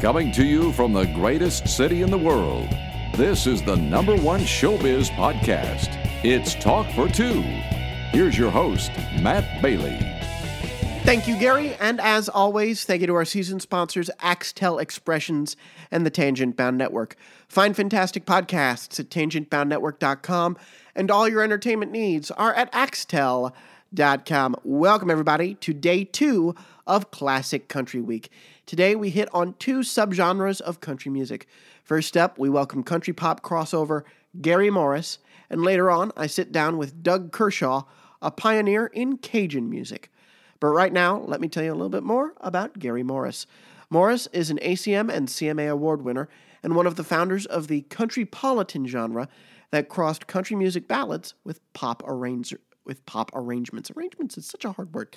Coming to you from the greatest city in the world, this is the number one showbiz podcast. It's Talk for Two. Here's your host, Matt Bailey. Thank you, Gary. And as always, thank you to our season sponsors, Axtel Expressions and the Tangent Bound Network. Find fantastic podcasts at tangentboundnetwork.com, and all your entertainment needs are at axtel.com. Welcome, everybody, to day two of Classic Country Week. Today, we hit on two subgenres of country music. First up, we welcome country pop crossover Gary Morris, and later on, I sit down with Doug Kershaw, a pioneer in Cajun music. But right now, let me tell you a little bit more about Gary Morris. Morris is an ACM and CMA award winner and one of the founders of the countrypolitan genre that crossed country music ballads with pop arrange- with pop arrangements. Arrangements is such a hard word.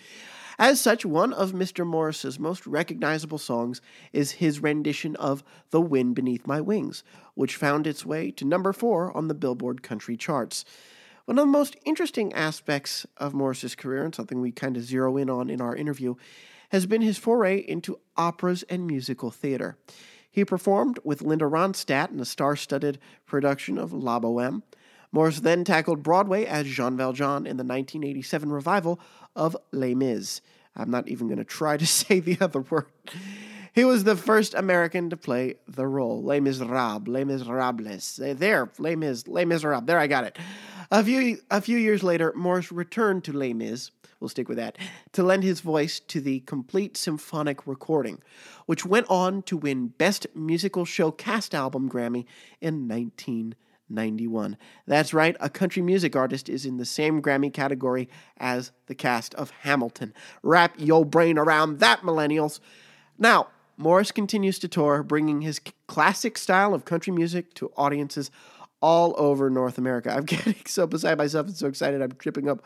As such, one of Mr. Morris's most recognizable songs is his rendition of The Wind Beneath My Wings, which found its way to number 4 on the Billboard country charts. One of the most interesting aspects of Morris's career, and something we kind of zero in on in our interview, has been his foray into operas and musical theater. He performed with Linda Ronstadt in a star studded production of La Boheme. Morris then tackled Broadway as Jean Valjean in the 1987 revival of Les Mis. I'm not even going to try to say the other word. He was the first American to play the role. Les Miserables, Les Miserables. There, Les Mis, Les Miserables. There, I got it. A few, a few years later, Morris returned to Les Mis we'll stick with that, to lend his voice to the complete symphonic recording, which went on to win Best Musical Show Cast Album Grammy in 1991. That's right, a country music artist is in the same Grammy category as the cast of Hamilton. Wrap your brain around that, millennials. Now, Morris continues to tour, bringing his classic style of country music to audiences all over North America. I'm getting so beside myself and so excited, I'm tripping up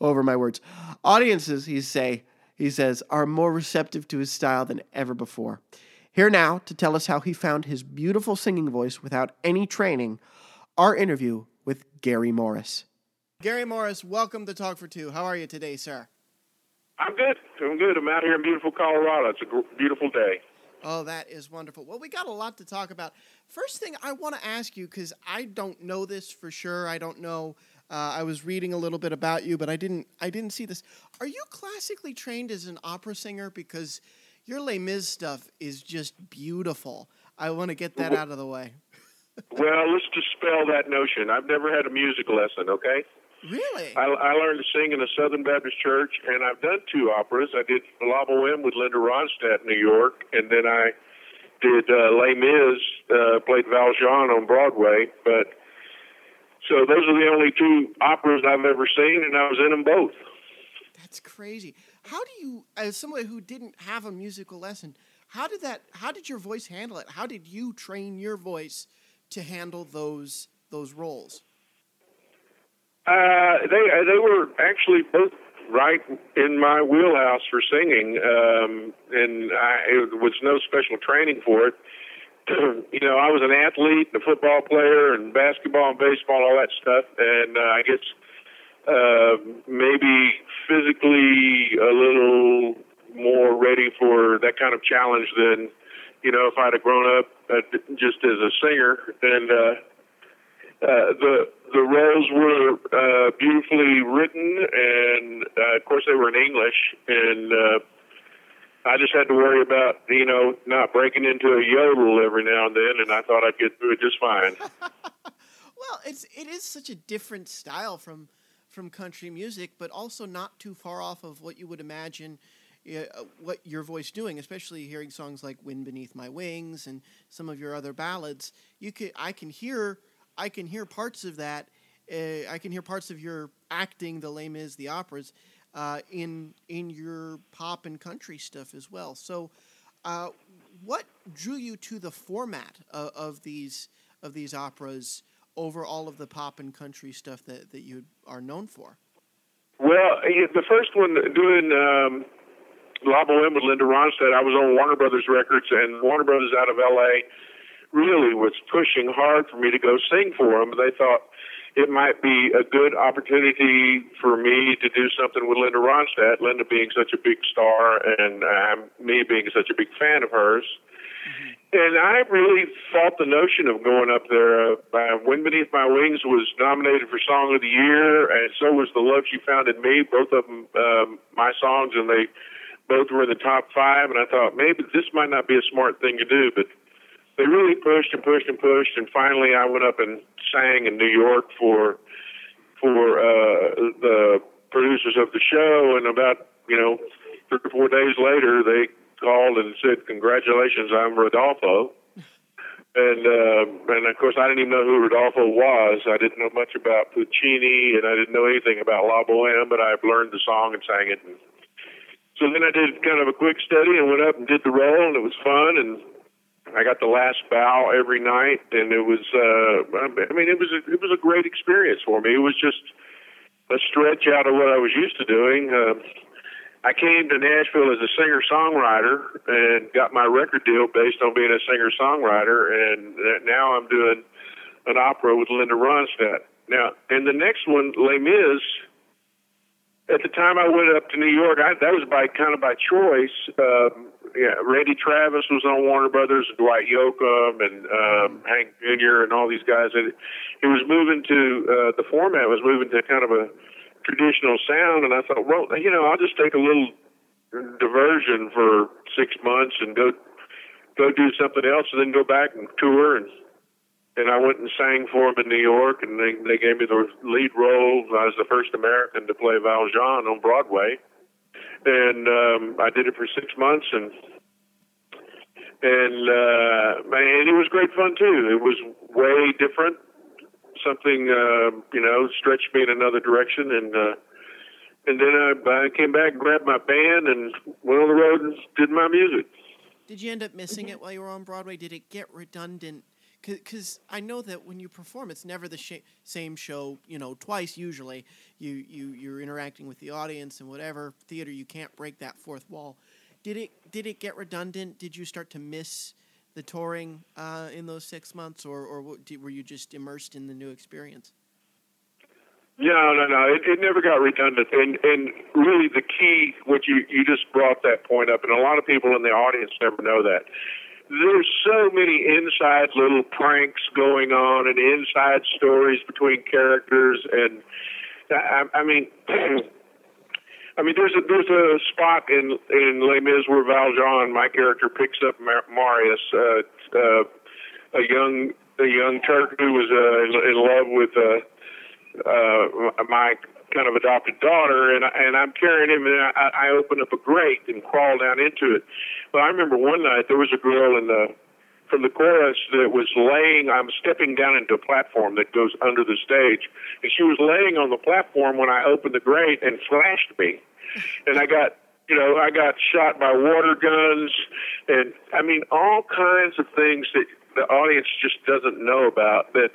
over my words. Audiences, he say, he says, are more receptive to his style than ever before. Here now to tell us how he found his beautiful singing voice without any training, our interview with Gary Morris. Gary Morris, welcome to Talk for Two. How are you today, sir? I'm good. I'm good. I'm out here in beautiful Colorado. It's a beautiful day. Oh, that is wonderful. Well, we got a lot to talk about. First thing I want to ask you, because I don't know this for sure. I don't know uh, I was reading a little bit about you, but I didn't I didn't see this. Are you classically trained as an opera singer? Because your Les Mis stuff is just beautiful. I want to get that out of the way. Well, let's dispel that notion. I've never had a music lesson. Okay. Really? I, I learned to sing in a Southern Baptist church, and I've done two operas. I did La Boheme with Linda Ronstadt in New York, and then I did uh, Les Mis, uh, played Valjean on Broadway. But so those are the only two operas I've ever seen, and I was in them both. That's crazy. How do you, as somebody who didn't have a musical lesson, how did that? How did your voice handle it? How did you train your voice to handle those those roles? Uh, they they were actually both right in my wheelhouse for singing, um, and I, it was no special training for it. you know, I was an athlete, a football player, and basketball and baseball, all that stuff. And uh, I guess uh, maybe physically a little more ready for that kind of challenge than, you know, if I'd have grown up uh, just as a singer. And uh, uh, the the roles were uh, beautifully written, and uh, of course they were in English, and uh, I just had to worry about you know not breaking into a yodel every now and then, and I thought I'd get through it just fine. well, it's it is such a different style from from country music, but also not too far off of what you would imagine uh, what your voice doing, especially hearing songs like "Wind Beneath My Wings" and some of your other ballads. You can I can hear I can hear parts of that. Uh, I can hear parts of your acting, the lame is the operas uh, in in your pop and country stuff as well. So, uh, what drew you to the format of, of, these of these operas over all of the pop and country stuff that, that you are known for? Well, the first one doing um, La Boheme with Linda Ronstadt, I was on Warner Brothers Records, and Warner Brothers out of L.A. really was pushing hard for me to go sing for them. They thought it might be a good opportunity for me to do something with Linda Ronstadt, Linda being such a big star and um, me being such a big fan of hers. Mm-hmm. and I really fought the notion of going up there. Uh, Wind Beneath My Wings was nominated for Song of the Year, and so was The Love She Found in Me. Both of them, um, my songs, and they both were in the top five. And I thought maybe this might not be a smart thing to do, but they really pushed and pushed and pushed. And finally, I went up and sang in New York for for uh, the producers of the show. And about you know three or four days later, they called and said, "Congratulations, I'm Rodolfo." and uh, and of course, I didn't even know who Rodolfo was. I didn't know much about Puccini, and I didn't know anything about La Boheme, but I've learned the song and sang it. And so then I did kind of a quick study and went up and did the role, and it was fun. And I got the last bow every night, and it was uh, I mean, it was a, it was a great experience for me. It was just a stretch out of what I was used to doing. Uh, I came to Nashville as a singer songwriter and got my record deal based on being a singer songwriter, and now I'm doing an opera with Linda Ronstadt. Now, and the next one, Les Mis. At the time I went up to New York, I, that was by kind of by choice. Um, yeah, Randy Travis was on Warner Brothers, Dwight Yoakam, and um, Hank Jr. and all these guys. And it was moving to uh, the format was moving to kind of a traditional sound, and I thought, well, you know, I'll just take a little diversion for six months and go go do something else, and then go back and tour. And and I went and sang for them in New York, and they they gave me the lead role. I was the first American to play Valjean on Broadway, and um, I did it for six months, and and uh, man, it was great fun too. It was way different something, uh, you know, stretched me in another direction, and uh, and then I, I came back, and grabbed my band, and went on the road and did my music. Did you end up missing it while you were on Broadway? Did it get redundant? Because I know that when you perform, it's never the sh- same show. You know, twice usually. You you you're interacting with the audience and whatever theater. You can't break that fourth wall. Did it did it get redundant? Did you start to miss? the touring uh, in those six months, or or were you just immersed in the new experience? No, no, no. It, it never got redundant, and and really the key, which you you just brought that point up, and a lot of people in the audience never know that. There's so many inside little pranks going on, and inside stories between characters, and I, I mean. I mean, there's a there's a spot in in Les Mis where Valjean, my character, picks up Mar- Marius, uh, uh, a young a young Turk who was uh, in, in love with uh, uh, my kind of adopted daughter, I'm carrying him, and I, I open up a grate and crawl down into it. But I remember one night there was a girl in the from the chorus that was laying. I'm stepping down into a platform that goes under the stage, and she was laying on the platform when I opened the grate and flashed me, and I got. You know, I got shot by water guns, and I mean all kinds of things that the audience just doesn't know about. That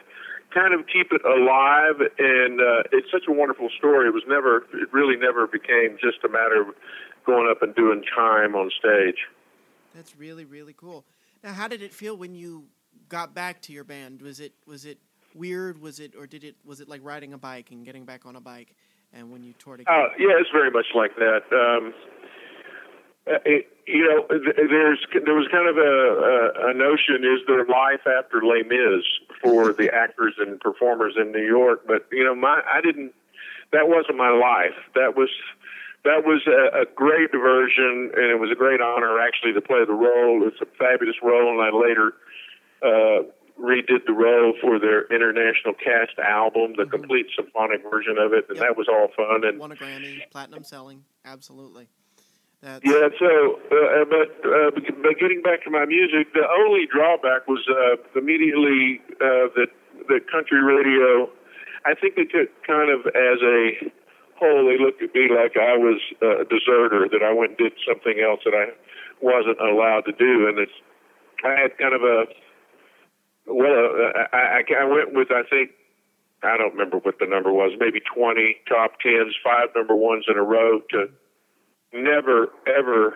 kind of keep it alive, and uh, it's such a wonderful story. It was never, it really never became just a matter of going up and doing chime on stage. That's really, really cool. Now, how did it feel when you got back to your band? Was it was it weird? Was it or did it was it like riding a bike and getting back on a bike? And when you toured again? Uh, yeah, it's very much like that. Um, uh, it, you know, there's there was kind of a, a, a notion: is there life after Les Mis for the actors and performers in New York? But you know, my I didn't. That wasn't my life. That was that was a, a great diversion, and it was a great honor actually to play the role. It's a fabulous role, and I later uh, redid the role for their international cast album, the mm-hmm. complete symphonic version of it, and yep. that was all fun. And won a Grammy, platinum selling, absolutely. That's... Yeah, so uh, but uh, but getting back to my music, the only drawback was uh, immediately uh, that the country radio. I think they took kind of as a whole, they looked at me like I was a deserter, that I went and did something else that I wasn't allowed to do. And it's, I had kind of a, well, uh, I, I went with, I think, I don't remember what the number was, maybe 20 top tens, five number ones in a row to never, ever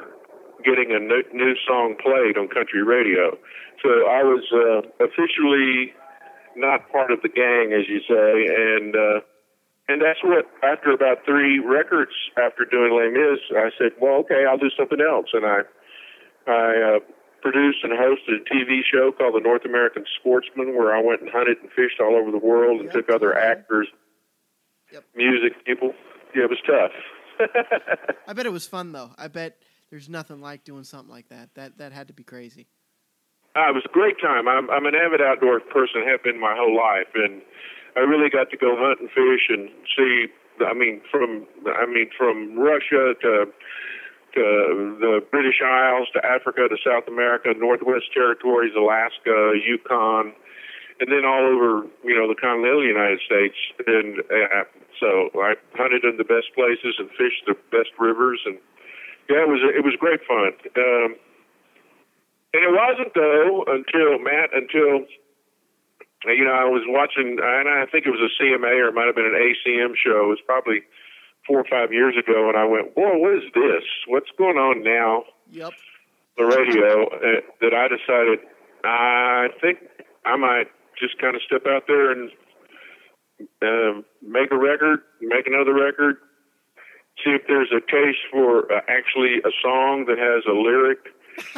getting a new song played on country radio. So I was uh, officially not part of the gang, as you say, and uh, and that's what, after about three records after doing Les Mis, I said, well, okay, I'll do something else. And I, I uh, produced and hosted a TV show called The North American Sportsman, where I went and hunted and fished all over the world and Yep. took other actors, Yep. music people. Yeah, it was tough. I bet it was fun though. I bet there's nothing like doing something like that. That that had to be crazy. Uh, it was a great time. I'm, I'm an avid outdoor person, have been my whole life, and I really got to go hunt and fish and see. I mean, from I mean, from Russia to to the British Isles to Africa to South America, Northwest Territories, Alaska, Yukon, and then all over you know the continental United States. And uh, so I hunted in the best places and fished the best rivers, and yeah, it was it was great fun. Um, and it wasn't though until Matt until you know I was watching, and I think it was a CMA or it might have been an ACM show. It was probably four or five years ago, and I went, "Boy, what is this? What's going on now?" Yep. The radio uh, that I decided I think I might just kind of step out there and um, make a record, make another record, see if there's a case for uh, actually a song that has a lyric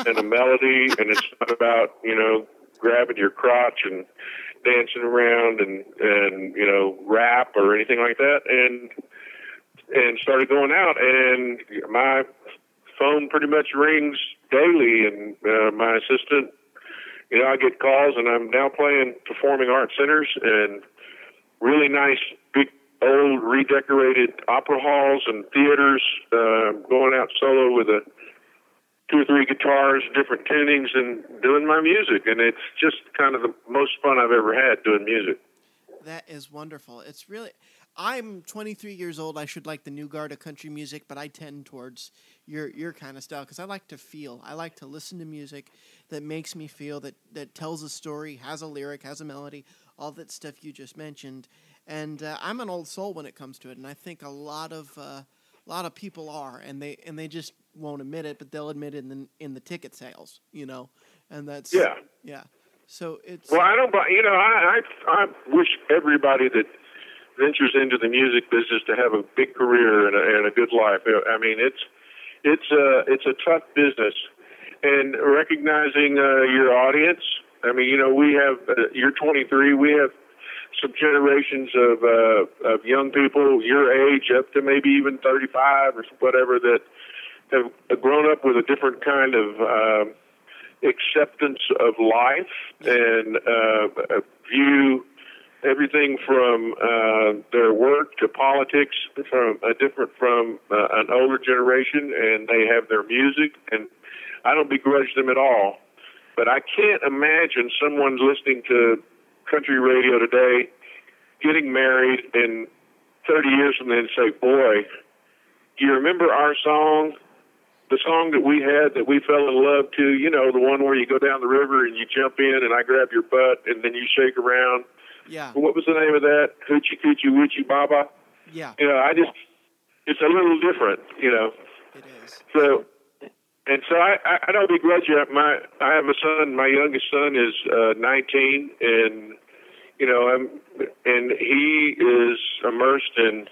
and a melody, and it's not about you know grabbing your crotch and dancing around and and you know rap or anything like that, and and started going out, and my phone pretty much rings daily, and uh, my assistant, you know, I get calls, and I'm now playing performing arts centers and really nice big old redecorated opera halls and theaters, uh, going out solo with a two or three guitars, different tunings, and doing my music. And it's just kind of the most fun I've ever had doing music. That is wonderful. It's really. I'm 23 years old. I should like the new guard of country music, but I tend towards your your kind of style because I like to feel. I like to listen to music that makes me feel that that tells a story, has a lyric, has a melody, all that stuff you just mentioned. And uh, I'm an old soul when it comes to it, and I think a lot of uh, a lot of people are, and they and they just won't admit it, but they'll admit it in the, in the ticket sales, you know. And that's Yeah. yeah. So it's Well, I don't, buy- you know, I, I, I wish everybody that ventures into the music business to have a big career and a, and a good life. I mean, it's, it's a, it's a tough business and recognizing uh, your audience. I mean, you know, we have, uh, you're 23, we have some generations of, uh, of young people your age up to maybe even 35 or whatever that have grown up with a different kind of, um, acceptance of life and uh, view everything from uh, their work to politics from uh, different from uh, an older generation, and they have their music, and I don't begrudge them at all. But I can't imagine someone listening to country radio today getting married and 30 years from then say, "Boy, do you remember our song?" the song that we had that we fell in love to, you know, the one where you go down the river and you jump in and I grab your butt and then you shake around. yeah What was the name of that? Hoochie Coochie Woochie Baba. yeah You know, I just, it's a little different, you know. it is So, and so I, I, don't begrudge you. My, I have a son. My youngest son is uh, 19, and you know, I'm, and he is immersed in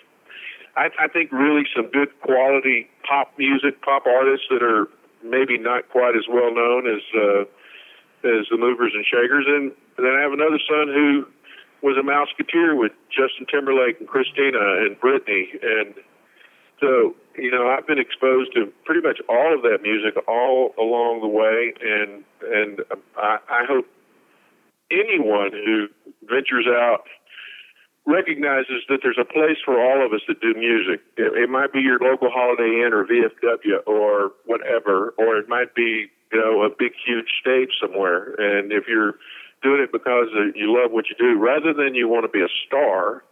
I, I think really some good quality pop music, pop artists that are maybe not quite as well known as uh, as the Movers and Shakers. And then I have another son who was a Mouseketeer with Justin Timberlake and Christina and Britney. And so, you know, I've been exposed to pretty much all of that music all along the way. And and I, I hope anyone who ventures out recognizes that there's a place for all of us that do music. It, it might be your local Holiday Inn or VFW or whatever, or it might be you know a big huge stage somewhere. And if you're doing it because you love what you do, rather than you want to be a star,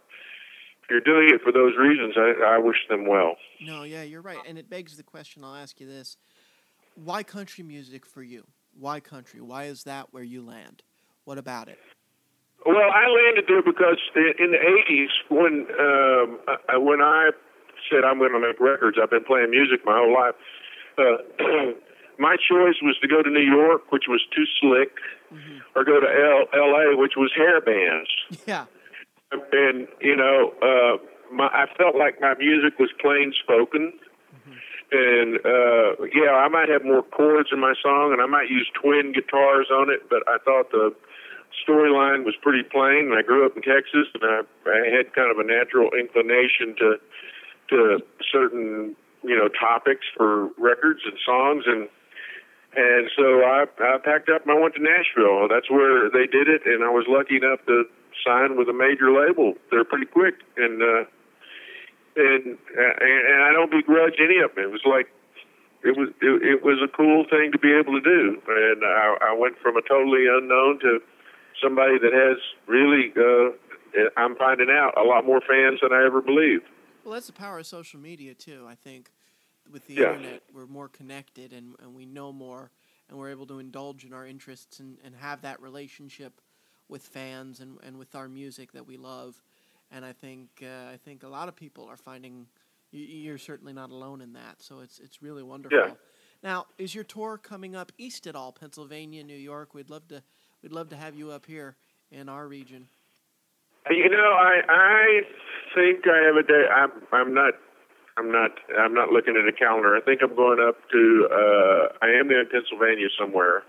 you're doing it for those reasons, I, I wish them well. No, yeah, you're right. And it begs the question I'll ask you this. Why country music for you? Why country? Why is that where you land? What about it? Well, I landed there because in the '80s, when um, I, when I said I'm going to make records, I've been playing music my whole life. Uh, my choice was to go to New York, which was too slick, mm-hmm. or go to L- L.A., which was hair bands. Yeah. And you know, uh, my, I felt like my music was plain spoken, mm-hmm. and uh, yeah, I might have more chords in my song, and I might use twin guitars on it. But I thought the storyline was pretty plain. And I grew up in Texas, and I, I had kind of a natural inclination to to certain you know topics for records and songs, and and so I, I packed up and I went to Nashville. That's where they did it, and I was lucky enough to sign with a major label. They're pretty quick, and uh, and and I don't begrudge any of them. It was like it was it, it was a cool thing to be able to do, and I, I went from a totally unknown to somebody that has really. Uh, I'm finding out a lot more fans than I ever believed. Well, that's the power of social media too. I think with the Yeah. internet, we're more connected and, and we know more, and we're able to indulge in our interests and, and have that relationship with fans and, and with our music that we love. And I think uh, I think a lot of people are finding you, you're certainly not alone in that. So it's it's really wonderful. Now, is your tour coming up east at all? Pennsylvania, New York. We'd love to we'd love to have you up here in our region. You know, I I think I have a day. I'm I'm not I'm not I'm not looking at a calendar. I think I'm going up to. uh I am in Pennsylvania somewhere.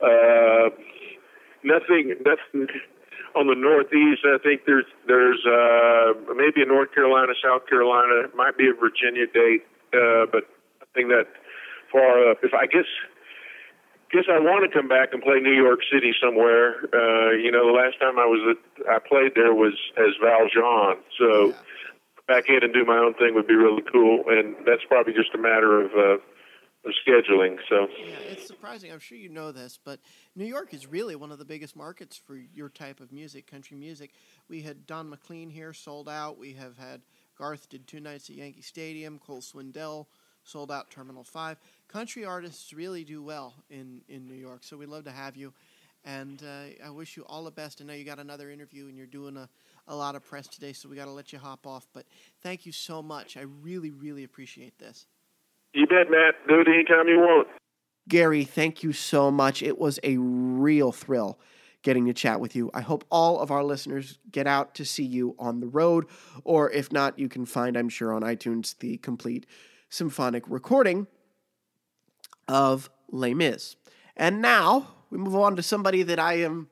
Uh, nothing nothing on the northeast. I think there's there's uh maybe a North Carolina, South Carolina. It might be a Virginia date, uh, but nothing that far up. If I guess guess I want to come back and play New York City somewhere. Uh, you know, the last time I was at, I played there was as Valjean, so back in and do my own thing would be really cool. And that's probably just a matter of uh, of scheduling. So Yeah, it's surprising. I'm sure you know this, but New York is really one of the biggest markets for your type of music, country music. We had Don McLean here, sold out. We have had Garth did two nights at Yankee Stadium. Cole Swindell sold out Terminal Five. Country artists really do well in in New York, so we'd love to have you. And uh, I wish you all the best. I know you got another interview and you're doing a, a lot of press today, so we got to let you hop off. But thank you so much. I really, really appreciate this. You bet, Matt. Do it anytime you want. Gary, thank you so much. It was a real thrill getting to chat with you. I hope all of our listeners get out to see you on the road, or if not, you can find, I'm sure, on iTunes the complete symphonic recording of Les Mis. And now we move on to somebody that I am.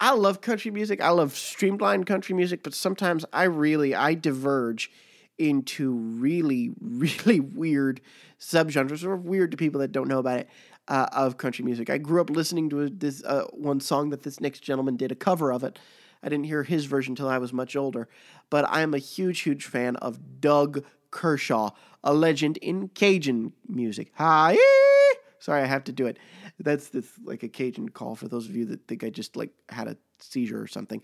I love country music. I love streamlined country music, but sometimes I really I diverge into really really weird subgenres or weird to people that don't know about it uh, of country music. I grew up listening to this uh, one song that this next gentleman did a cover of it. I didn't hear his version till I was much older, but I am a huge huge fan of Doug Kershaw, a legend in Cajun music. Hi. Sorry, I have to do it. That's this like a Cajun call for those of you that think I just like had a seizure or something.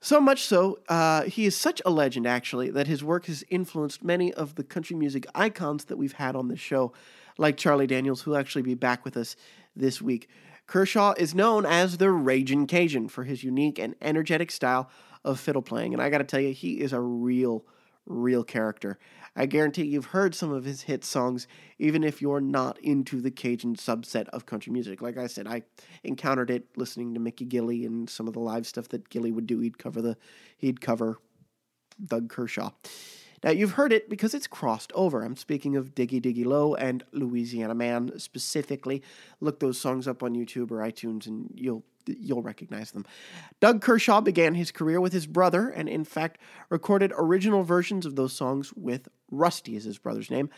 So much so, uh, he is such a legend, actually, that his work has influenced many of the country music icons that we've had on this show, like Charlie Daniels, who'll actually be back with us this week. Kershaw is known as the Ragin' Cajun for his unique and energetic style of fiddle playing, and I got to tell you, he is a real, real character. I guarantee you've heard some of his hit songs, even if you're not into the Cajun subset of country music. Like I said, I encountered it listening to Mickey Gilley and some of the live stuff that Gilley would do. He'd cover the, he'd cover Doug Kershaw. Now you've heard it because it's crossed over. I'm speaking of Diggy Diggy Low and Louisiana Man specifically. Look those songs up on YouTube or iTunes, and you'll you'll recognize them. Doug Kershaw began his career with his brother, and in fact recorded original versions of those songs with Rusty, is his brother's name.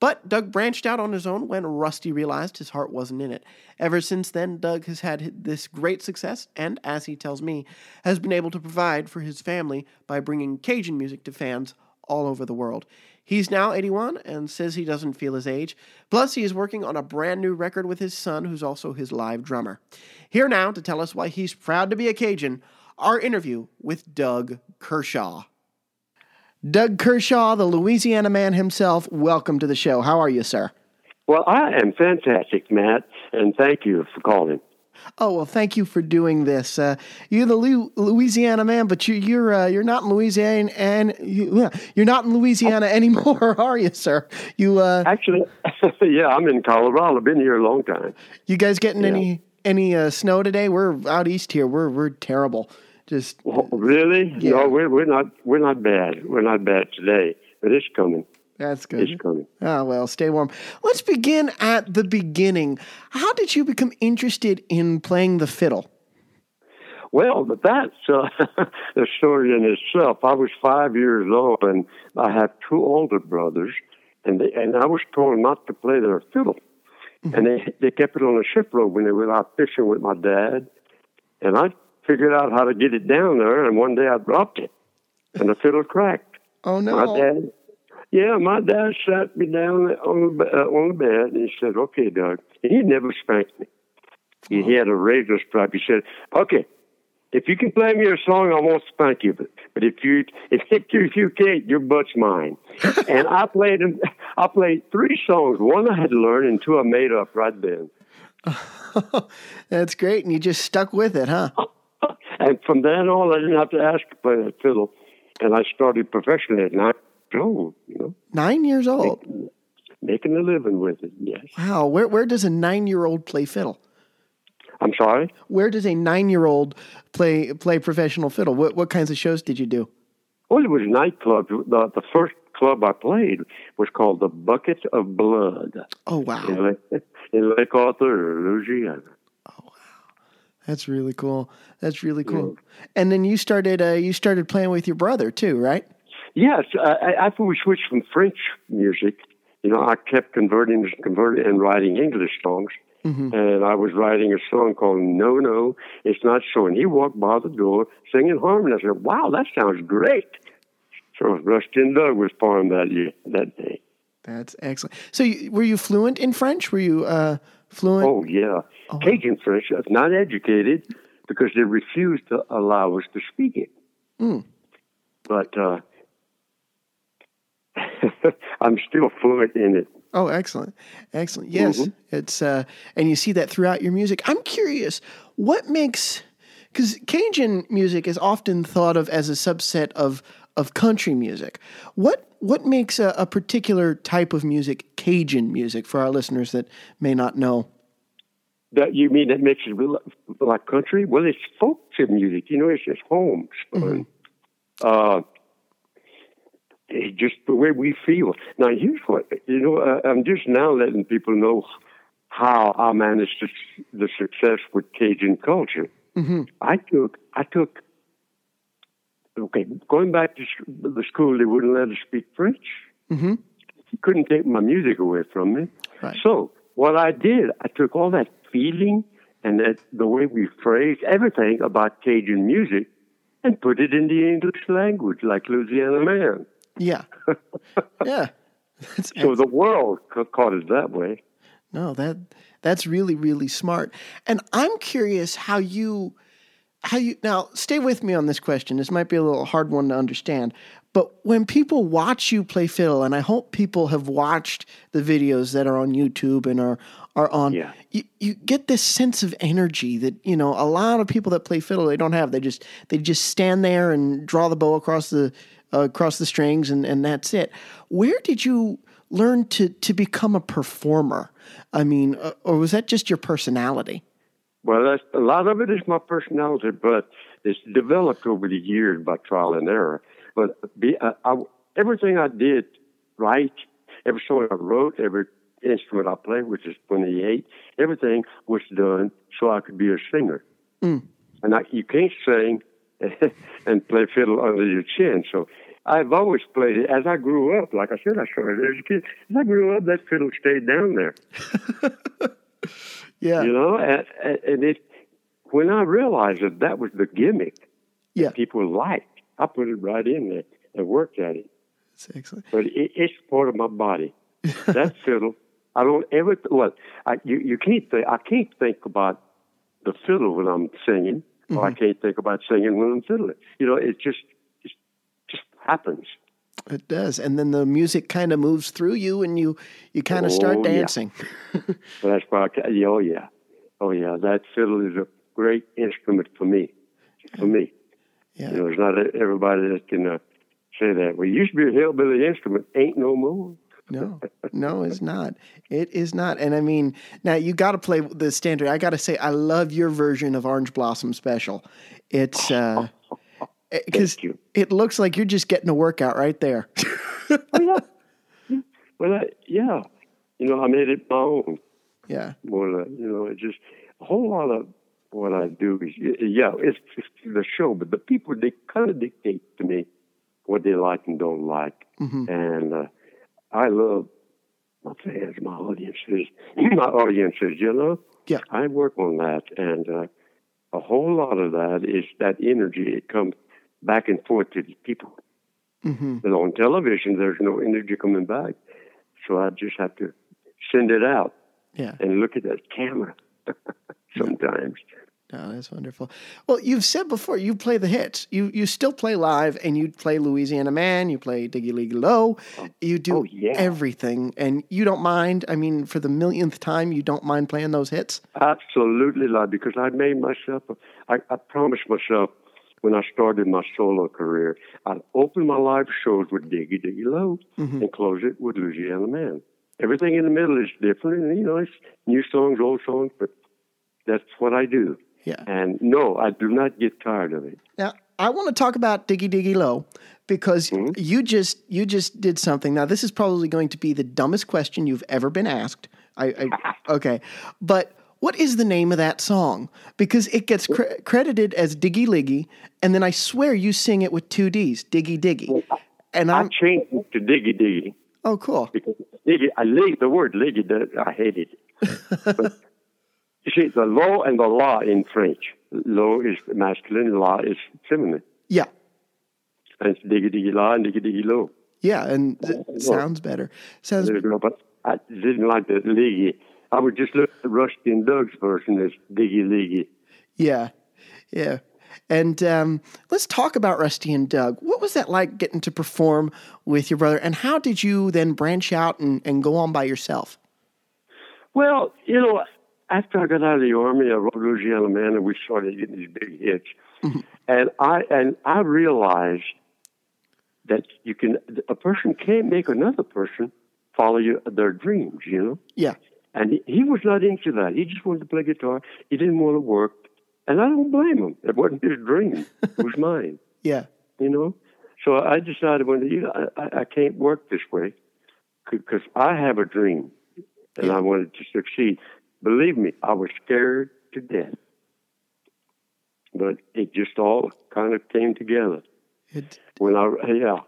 But Doug branched out on his own when Rusty realized his heart wasn't in it. Ever since then, Doug has had this great success and, as he tells me, has been able to provide for his family by bringing Cajun music to fans all over the world. He's now 81 and says he doesn't feel his age. Plus, he is working on a brand new record with his son, who's also his live drummer. Here now to tell us why he's proud to be a Cajun, our interview with Doug Kershaw. Doug Kershaw, the Louisiana man himself, welcome to the show. How are you, sir? Well, I am fantastic, Matt, and thank you for calling. Oh well, thank you for doing this. Uh, you're the Lu- Louisiana man, but you, you're uh, you're not in Louisiana, and you, you're not in Louisiana anymore, are you, sir? You uh, Actually, yeah, I'm in Colorado. I've been here a long time. you guys getting any any uh, snow today? We're out east here. We're we're terrible. Just Oh, really? Yeah. No, we're, we're not. We're not bad. We're not bad today, but it's coming. That's good. Ah, well, stay warm. Let's begin at the beginning. How did you become interested in playing the fiddle? Well, but that's uh, a story in itself. I was five years old, and I have two older brothers, and they, and I was told not to play their fiddle, mm-hmm. and they they kept it on a ship rope when they were out fishing with my dad, and I figured out how to get it down there, and one day I dropped it, and the fiddle cracked. Oh no! My dad, yeah, my dad sat me down on the uh, on the bed, and he said, "Okay, Doug," and he never spanked me. He, he had a razor strap. He said, "Okay, if you can play me a song, I won't spank you. But, but if you if, if you can't, your butt's mine. and I played him I played three songs. One I had to learn, and two I made up right then. That's great, and you just stuck with it, huh? and from then on, I didn't have to ask to play the fiddle, and I started professionally at nine You know, nine years old, making, making a living with it. Yes. Wow. Where where does a nine year old play fiddle? I'm sorry. Where does a nine-year-old play play professional fiddle? What what kinds of shows did you do? Well, it was nightclubs. The, the first club I played was called the Bucket of Blood. Oh wow! In Lake, in Lake Arthur, Louisiana. Oh wow, that's really cool. That's really cool. Yeah. And then you started uh, you started playing with your brother too, right? Yes. Uh, after we switched from French music, you know, I kept converting, and converting, and writing English songs. Mm-hmm. And I was writing a song called No, No, It's Not So. And he walked by the door singing harmony. I said, Wow, that sounds great. So Rusty and Doug was formed that year, that day. That's excellent. So, you, were you fluent in French? Were you uh, fluent? Oh, yeah. Oh. Cajun French. I was Not educated because they refused to allow us to speak it. Mm. But uh, I'm still fluent in it. Oh, excellent, excellent. Yes, mm-hmm. it's uh, and you see that throughout your music. I'm curious, what makes because Cajun music is often thought of as a subset of of country music. What what makes a, a particular type of music Cajun music for our listeners that may not know? That you mean that makes it like country? Well, it's folk music. You know, it's just home. Mm-hmm. Uh, just the way we feel. Now, here's what you know. Uh, I'm just now letting people know how I managed to, the success with Cajun culture. Mm-hmm. I took, I took. Okay, going back to the school, they wouldn't let us speak French. Mm-hmm. Couldn't take my music away from me. Right. So what I did, I took all that feeling and that the way we phrased everything about Cajun music and put it in the English language, like Louisiana Man. Yeah. Yeah. That's so the world caught it that way. No, that that's really really smart. And I'm curious how you how you now stay with me on this question. This might be a little hard one to understand. But when people watch you play fiddle, and I hope people have watched the videos that are on YouTube and are are on, yeah. you, you get this sense of energy that you know a lot of people that play fiddle they don't have. They just they just stand there and draw the bow across the uh, across the strings, and, and that's it. Where did you learn to to become a performer? I mean, uh, or was that just your personality? Well, that's, a lot of it is my personality, but it's developed over the years by trial and error. But be, uh, I, everything I did right, every song I wrote, every instrument I played, which is 28, everything was done so I could be a singer. Mm. And I, you can't sing and play fiddle under your chin. So I've always played it. As I grew up, like I said, I started as a kid. As I grew up, that fiddle stayed down there. yeah. You know, and, and it, when I realized that that was the gimmick yeah. people liked, I put it right in there and worked at it. That's excellent. But it, it's part of my body. that fiddle, I don't ever, well, I, you, you can't think, I can't think about the fiddle when I'm singing mm-hmm. I can't think about singing when I'm fiddling. You know, it just it just happens. It does, and then the music kind of moves through you, and you you kind of oh, start dancing. Yeah. that's why. Oh yeah, oh yeah. That fiddle is a great instrument for me. For me, yeah. You know, it's not everybody that can uh, say that. Well, it used to be a hillbilly instrument. Ain't no more no, no, it's not. It is not. And I mean, now you got to play the standard. I got to say, I love your version of Orange Blossom Special. It's uh, because it looks like you're just getting a workout right there. oh, yeah. Well, I, yeah, you know, I made it my own. Yeah. More, like, you know, it's just a whole lot of what I do is, yeah, it's the show, but the people they kind of dictate to me what they like and don't like, and uh, I love my fans, my audiences, my audiences. You know, Yeah. I work on that, and uh, a whole lot of that is that energy. It comes back and forth to the people. Mm-hmm. But on television, there's no energy coming back, so I just have to send it out Yeah. and look at that camera sometimes. Oh, that's wonderful. Well, you've said before you play the hits. You you still play live, and you play Louisiana Man. You play Diggy Liggy Low. You do Oh, yeah. everything, and you don't mind. I mean, for the millionth time, you don't mind playing those hits. Absolutely, love, because I made myself, I, I promised myself when I started my solo career, I'd open my live shows with Diggy Diggy Low mm-hmm. and close it with Louisiana Man. Everything in the middle is different, and you know, it's new songs, old songs, but that's what I do. Yeah. And no, I do not get tired of it. Now, I want to talk about Diggy Diggy Low because mm-hmm. you just you just did something. Now, this is probably going to be the dumbest question you've ever been asked. I, I okay, but what is the name of that song? Because it gets cre- credited as Diggy Liggy, and then I swear you sing it with two D's, Diggy Diggy. And I I'm changed it to Diggy Diggy oh cool. because Diggy, I leave the word Diggy, that- I hate it. but, you see, the law and the law in French. Law is masculine, law is feminine. Yeah, And it's diggy diggy la and diggy diggy low. yeah, and it sounds better. Sounds go. But I didn't like the liggy. I would just look at Rusty and Doug's version as diggy liggy. Yeah, yeah. And um, let's talk about Rusty and Doug. What was that like getting to perform with your brother? And how did you then branch out and, and go on by yourself? Well, you know, after I got out of the army, I wrote Louisiana Man, and we started getting these big hits. Mm-hmm. And I and I realized that you can a person can't make another person follow you, their dreams. You know. Yeah, And he, he was not into that. He just wanted to play guitar. He didn't want to work. And I don't blame him. It wasn't his dream. It was mine, yeah, you know? So I decided when you know, I, I, I can't work this way because I have a dream and I wanted to succeed. Believe me, I was scared to death. But it just all kind of came together. it, When I, yeah,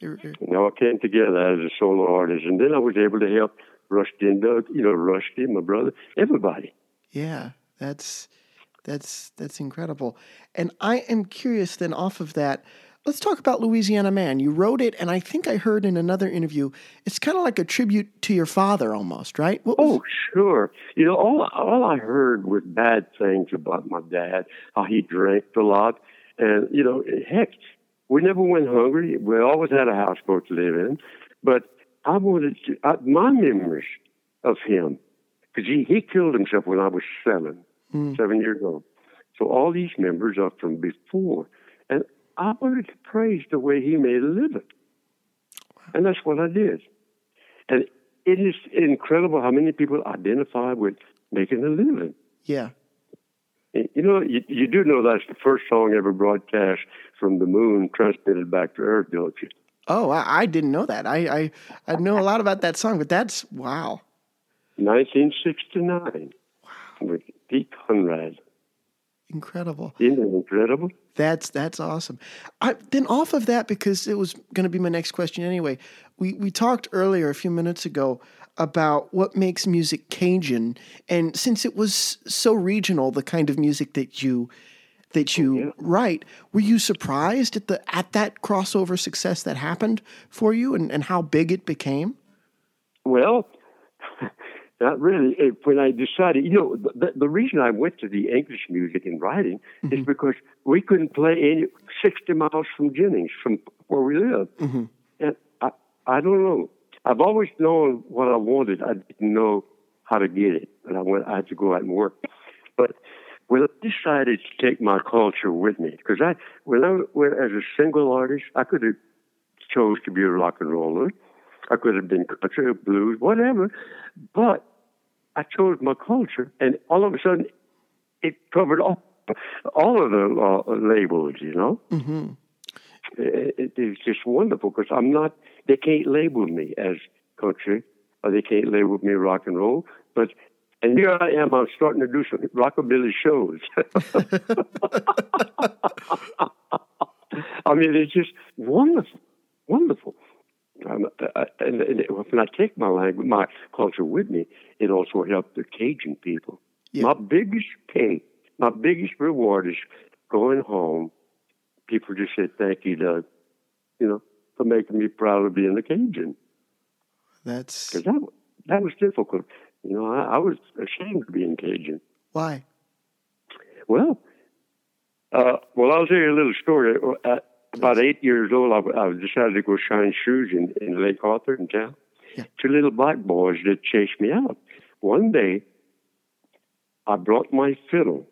it- it- it all came together as a solo artist. And then I was able to help Rusty and Doug, you know, Rusty, my brother, everybody. yeah. That's that's that's incredible. And I am curious. Then off of that, let's talk about Louisiana Man. You wrote it, and I think I heard in another interview, it's kind of like a tribute to your father, almost, right? Was, Oh, sure. You know, all all I heard was bad things about my dad, how he drank a lot, and you know, heck, we never went hungry. We always had a houseboat to live in, but I wanted to. I, my memories of him, because he he killed himself when I was seven, mm. seven years old. So all these memories are from before, and I wanted to praise the way he made a living, and that's what I did. And it is incredible how many people identify with making a living. yeah, You know, you, you do know that's the first song ever broadcast from the moon transmitted back to Earth, don't you? Oh, I, I didn't know that. I, I I know a lot about that song, but that's wow. 1969 wow. with Pete Conrad. Incredible. Isn't it incredible? That's that's awesome. I, then off of that, because it was going to be my next question anyway. We we talked earlier a few minutes ago about what makes music Cajun, and since it was so regional, the kind of music that you that you write, were you surprised at the at that crossover success that happened for you, and, and how big it became? Well, not really. It- When I decided, you know, the, the reason I went to the English music and writing is mm-hmm. because we couldn't play any 60 miles from Jennings, from where we live. Mm-hmm. And I, I don't know. I've always known what I wanted. I didn't know how to get it, and I went. I had to go out and work. But when I decided to take my culture with me, because I, when I, when, as a single artist, I could have chose to be a rock and roller. I could have been country or blues, whatever. But I chose my culture, and all of a sudden, it covered all all of the uh, labels. You know, mm-hmm. it, it, it's just wonderful because I'm not. They can't label me as country, or they can't label me rock and roll. But and here I am. I'm starting to do some rockabilly shows. I mean, it's just wonderful, wonderful. Um, uh, and, and when I take my language, my culture with me, it also helps the Cajun people. Yeah. My biggest pay, my biggest reward is going home. People just say, "Thank you, Doug," you know, for making me proud of being a Cajun. That's Because that that was difficult. You know, I, I was ashamed of being Cajun. why. Well, uh, well, I'll tell you a little story. At about eight years old, I, I decided to go shine shoes in, in Lake Arthur in town. Yeah. Two little black boys that chased me out. One day, I brought my fiddle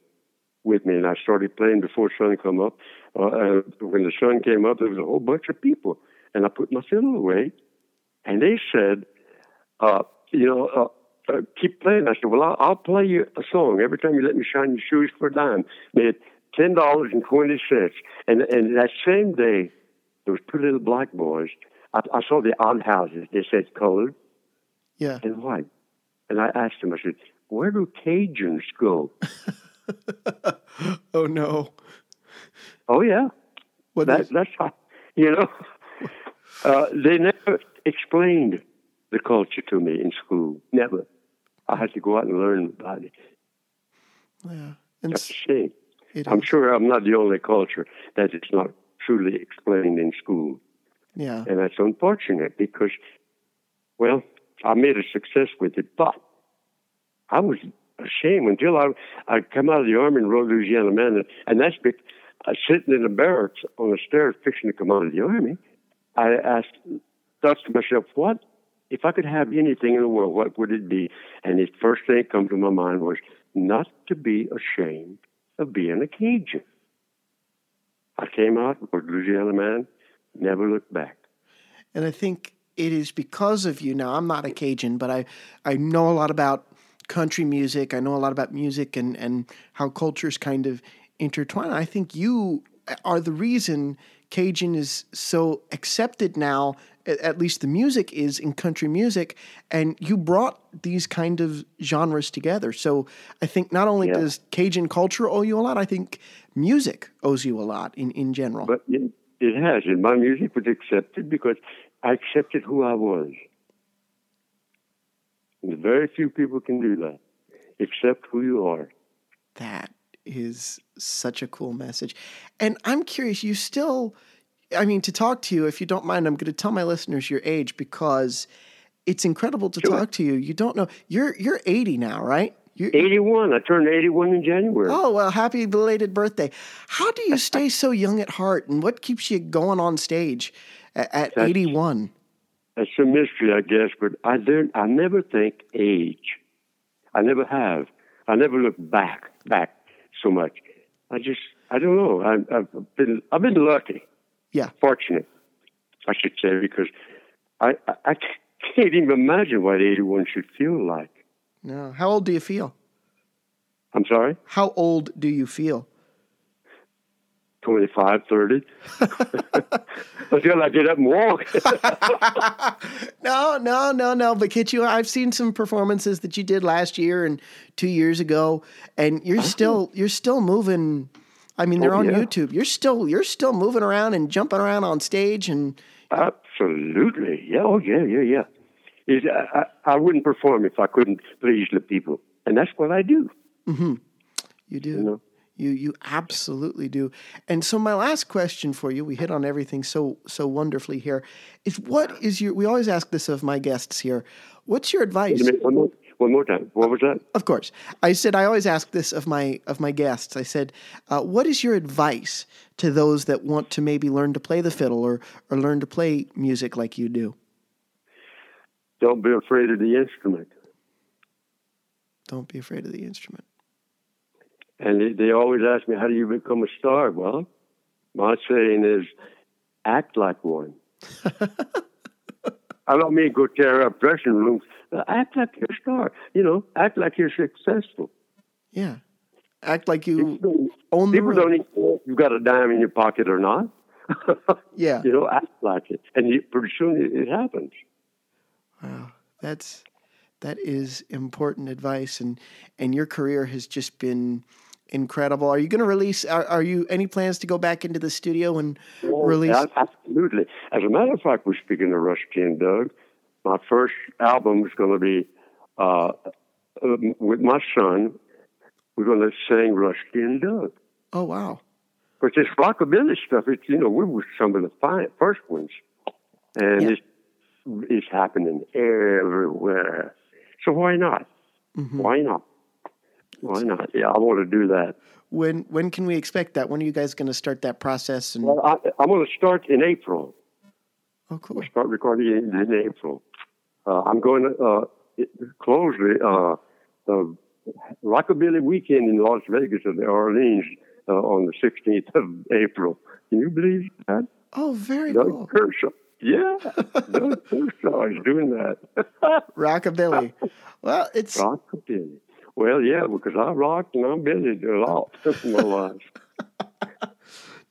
with me, and I started playing before sun come up. Uh, uh, when the sun came up, there was a whole bunch of people, and I put my fiddle away, and they said, uh, "You know." Uh, uh, keep playing. I said, well, I'll, I'll play you a song every time you let me shine your shoes for a dime. Made ten dollars and twenty cents. And and that same day, there was two little black boys. I, I saw the odd houses. They said colored Yeah. and white. And I asked them. I said, where do Cajuns go? oh no. oh yeah, What that, is- that's how. You know, uh, they never explained the culture to me in school. Never. I had to go out and learn about it. yeah. And That's a shame. I'm is. sure I'm not the only culture that it's not truly explained in school. Yeah. And that's unfortunate because, well, I made a success with it, but I was ashamed until I I come out of the army and wrote Louisiana Man, and, and that's big. Uh, sitting in the barracks on the stairs, fixing to come out of the army. I asked, thought to myself, what if I could have anything in the world? What would it be? And the first thing that come to my mind was not to be ashamed of being a Cajun. I came out, was Louisiana Man, never looked back. And I think it is because of you. Now, I'm not a Cajun, but I, I know a lot about country music. I know a lot about music and, and how cultures kind of intertwine. I think you are the reason Cajun is so accepted now, at least the music is in country music, and you brought these kind of genres together. So I think not only Yeah. does Cajun culture owe you a lot, I think music owes you a lot in, in general. But it, it has, and my music was accepted because I accepted who I was. And very few people can do that. Accept who you are. That is such a cool message. And I'm curious, you still, I mean, to talk to you, if you don't mind, I'm going to tell my listeners your age because it's incredible to Sure. talk to you. You don't know, you're, you're 80 now, right? You're, 81. I turned 81 in January. oh, well, happy belated birthday. How do you stay so young at heart and what keeps you going on stage at, at That's- 81? That's a mystery, I guess, but I don't. I never think age. I never have. I never look back back so much. I just. I don't know. I, I've been. I've been lucky, Yeah. fortunate, I should say, because I. I, I can't even imagine what 81 should feel like. No. How old do you feel? I'm sorry, How old do you feel? 25, 30. Until I get up and walk. No, no, no, no. But Kit, you, I've seen some performances that you did last year and two years ago, and you're still you're still moving. I mean, they're Oh, on yeah. YouTube. You're still you're still moving around and jumping around on stage, and Absolutely. Yeah. Oh, yeah, yeah, yeah. Is I, I wouldn't perform if I couldn't please the people, and that's what I do. Mm-hmm. you do. You know. You you absolutely do. And so my last question for you, we hit on everything so so wonderfully here, is what is your we always ask this of my guests here. What's your advice? Wait a minute, One more, time. What was that? Of course. I said I always ask this of my of my guests. I said, uh, what is your advice to those that want to maybe learn to play the fiddle or or learn to play music like you do? Don't be afraid of the instrument. Don't be afraid of the instrument. And they, they always ask me, how do you become a star? Well, my saying is, act like one. I don't mean go tear up dressing rooms. But Act like you're a star. You know, act like you're successful. Yeah. Act like you People own the don't room. even know if you've got a dime in your pocket or not. Yeah. You know, act like it. And you, pretty soon it, it happens. Wow. That's that is important advice, and and your career has just been incredible. Are you going to release? Are, are, you any plans to go back into the studio and release? Absolutely. As a matter of fact, we're speaking to Rusty and Doug. My first album is going to be uh, with my son. We're going to sing Rusty and Doug. Oh wow! But this rockabilly stuff, it's you know we were some of the fine, first ones, and yeah. it's it's happening everywhere. So why not? Mm-hmm. Why not? Why not? Yeah, I want to do that. When when can we expect that? When are you guys going to start that process? And... Well, I, am going to start in April. Oh, cool. We'll start recording in, in April. Uh, I'm going to uh, close the, uh, the Rockabilly Weekend in Las Vegas at the Orleans uh, on the 16th of April. Can you believe that? Oh, very Doug cool. Kershaw. Yeah, Doug Kershaw is doing that. Rockabilly. Well, it's Rockabilly. Well, yeah, because I rocked and I'm busy a lot in my life.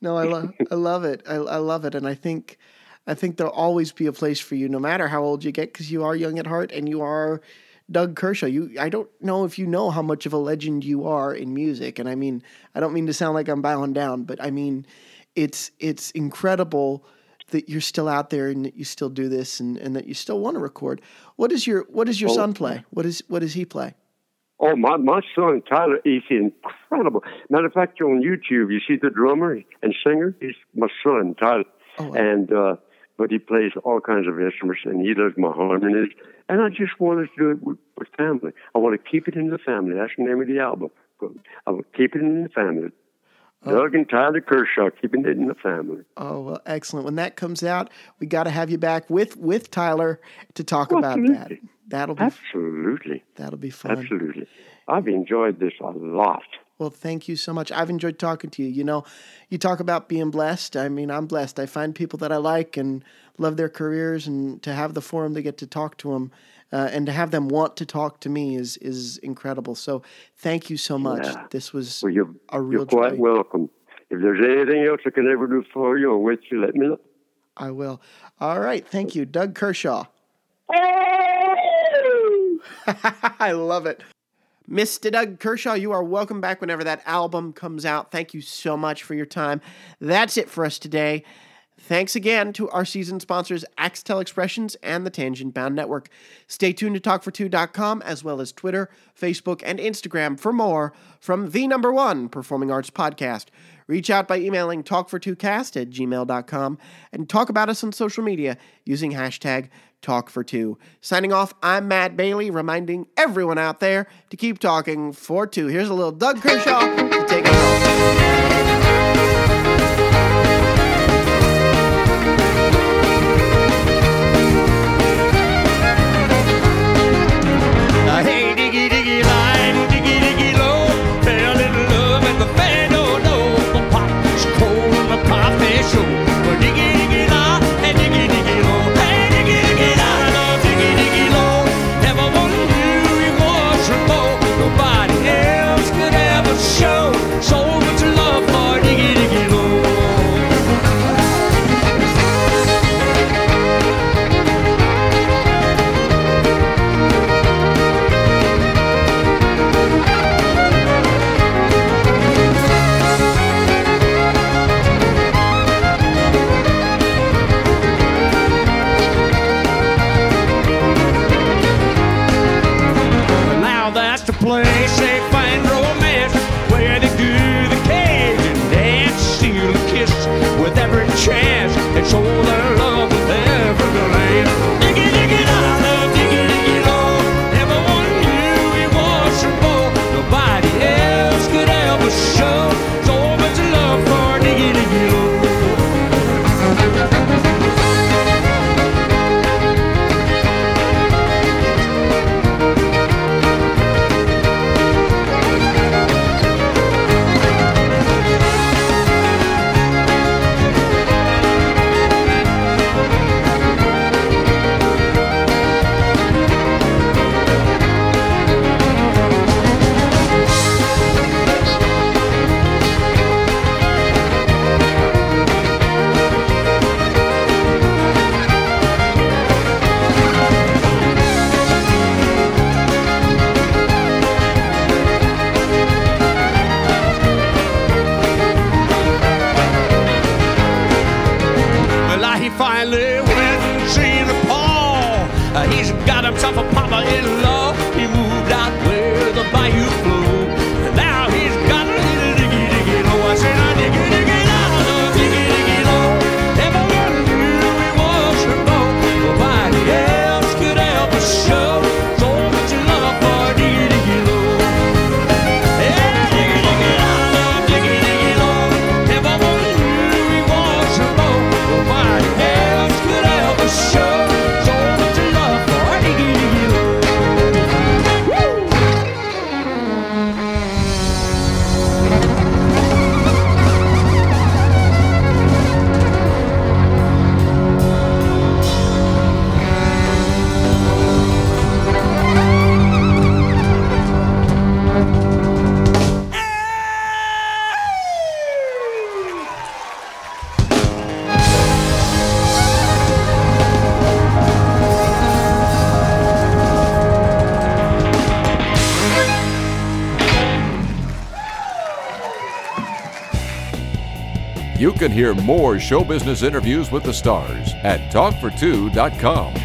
no, I love I love it. I, I love it, and I think I think there'll always be a place for you, no matter how old you get, because you are young at heart and you are Doug Kershaw. You, I don't know if you know how much of a legend you are in music, and I mean, I don't mean to sound like I'm bowing down, but I mean, it's it's incredible that you're still out there and that you still do this and, and that you still want to record. What is your What does your oh, son play? What is What does he play? Oh, my, my son Tyler is incredible. Matter of fact, you're on YouTube, you see the drummer and singer. He's my son Tyler, oh, wow. and uh, but he plays all kinds of instruments and he does my harmonies. And I just wanted to do it with, with family. I want to keep it in the family. That's the name of the album. I will keep it in the family. Oh. Doug and Tyler Kershaw, keeping it in the family. Oh well, excellent. When that comes out, we got to have you back with with Tyler to talk well, about absolutely. that. That'll be absolutely. That'll be fun. Absolutely. I've enjoyed this a lot. Well, thank you so much. I've enjoyed talking to you. You know, you talk about being blessed. I mean, I'm blessed. I find people that I like and love their careers, and to have the forum to get to talk to them uh, and to have them want to talk to me is is incredible. So, thank you so much. Yeah. This was well, you're, a real You're quite joy. welcome. If there's anything else I can ever do for you or with you, let me know. I will. All right. Thank you, Doug Kershaw. I love it. Mr. Doug Kershaw, you are welcome back whenever that album comes out. Thank you so much for your time. That's it for us today. Thanks again to our season sponsors, Axtel Expressions and the Tangent Bound Network. Stay tuned to talk4two.com as well as Twitter, Facebook, and Instagram for more from the number one performing arts podcast. Reach out by emailing talk42cast at gmail.com and talk about us on social media using hashtag Talk for Two. Signing off, I'm Matt Bailey, reminding everyone out there to keep talking for two. Here's a little Doug Kershaw to take us home. say fine romance where they do the cage and dance, steal a kiss with every chance. they all their love. Can hear more show business interviews with the stars at talkfor2.com.